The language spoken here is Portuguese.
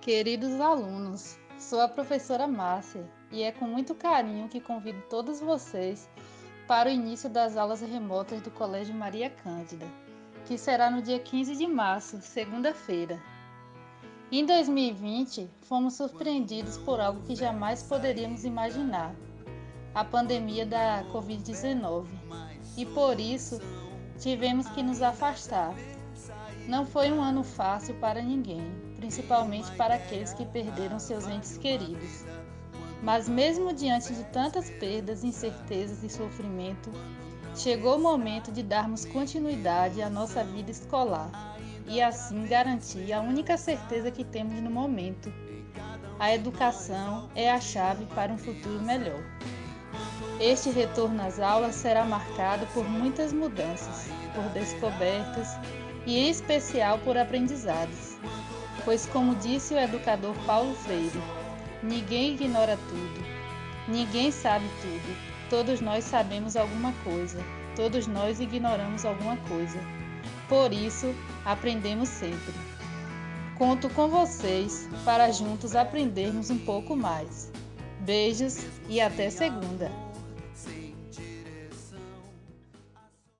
Queridos alunos, sou a professora Márcia e é com muito carinho que convido todos vocês para o início das aulas remotas do Colégio Maria Cândida, que será no dia 15 de março, segunda-feira. Em 2020, fomos surpreendidos por algo que jamais poderíamos imaginar: a pandemia da Covid-19. E por isso, tivemos que nos afastar. Não foi um ano fácil para ninguém, principalmente para aqueles que perderam seus entes queridos. Mas, mesmo diante de tantas perdas, incertezas e sofrimento, chegou o momento de darmos continuidade à nossa vida escolar e, assim, garantir a única certeza que temos no momento: a educação é a chave para um futuro melhor. Este retorno às aulas será marcado por muitas mudanças, por descobertas e, em especial, por aprendizados. Pois, como disse o educador Paulo Freire, ninguém ignora tudo, ninguém sabe tudo, todos nós sabemos alguma coisa, todos nós ignoramos alguma coisa. Por isso, aprendemos sempre. Conto com vocês para juntos aprendermos um pouco mais. Beijos e até segunda!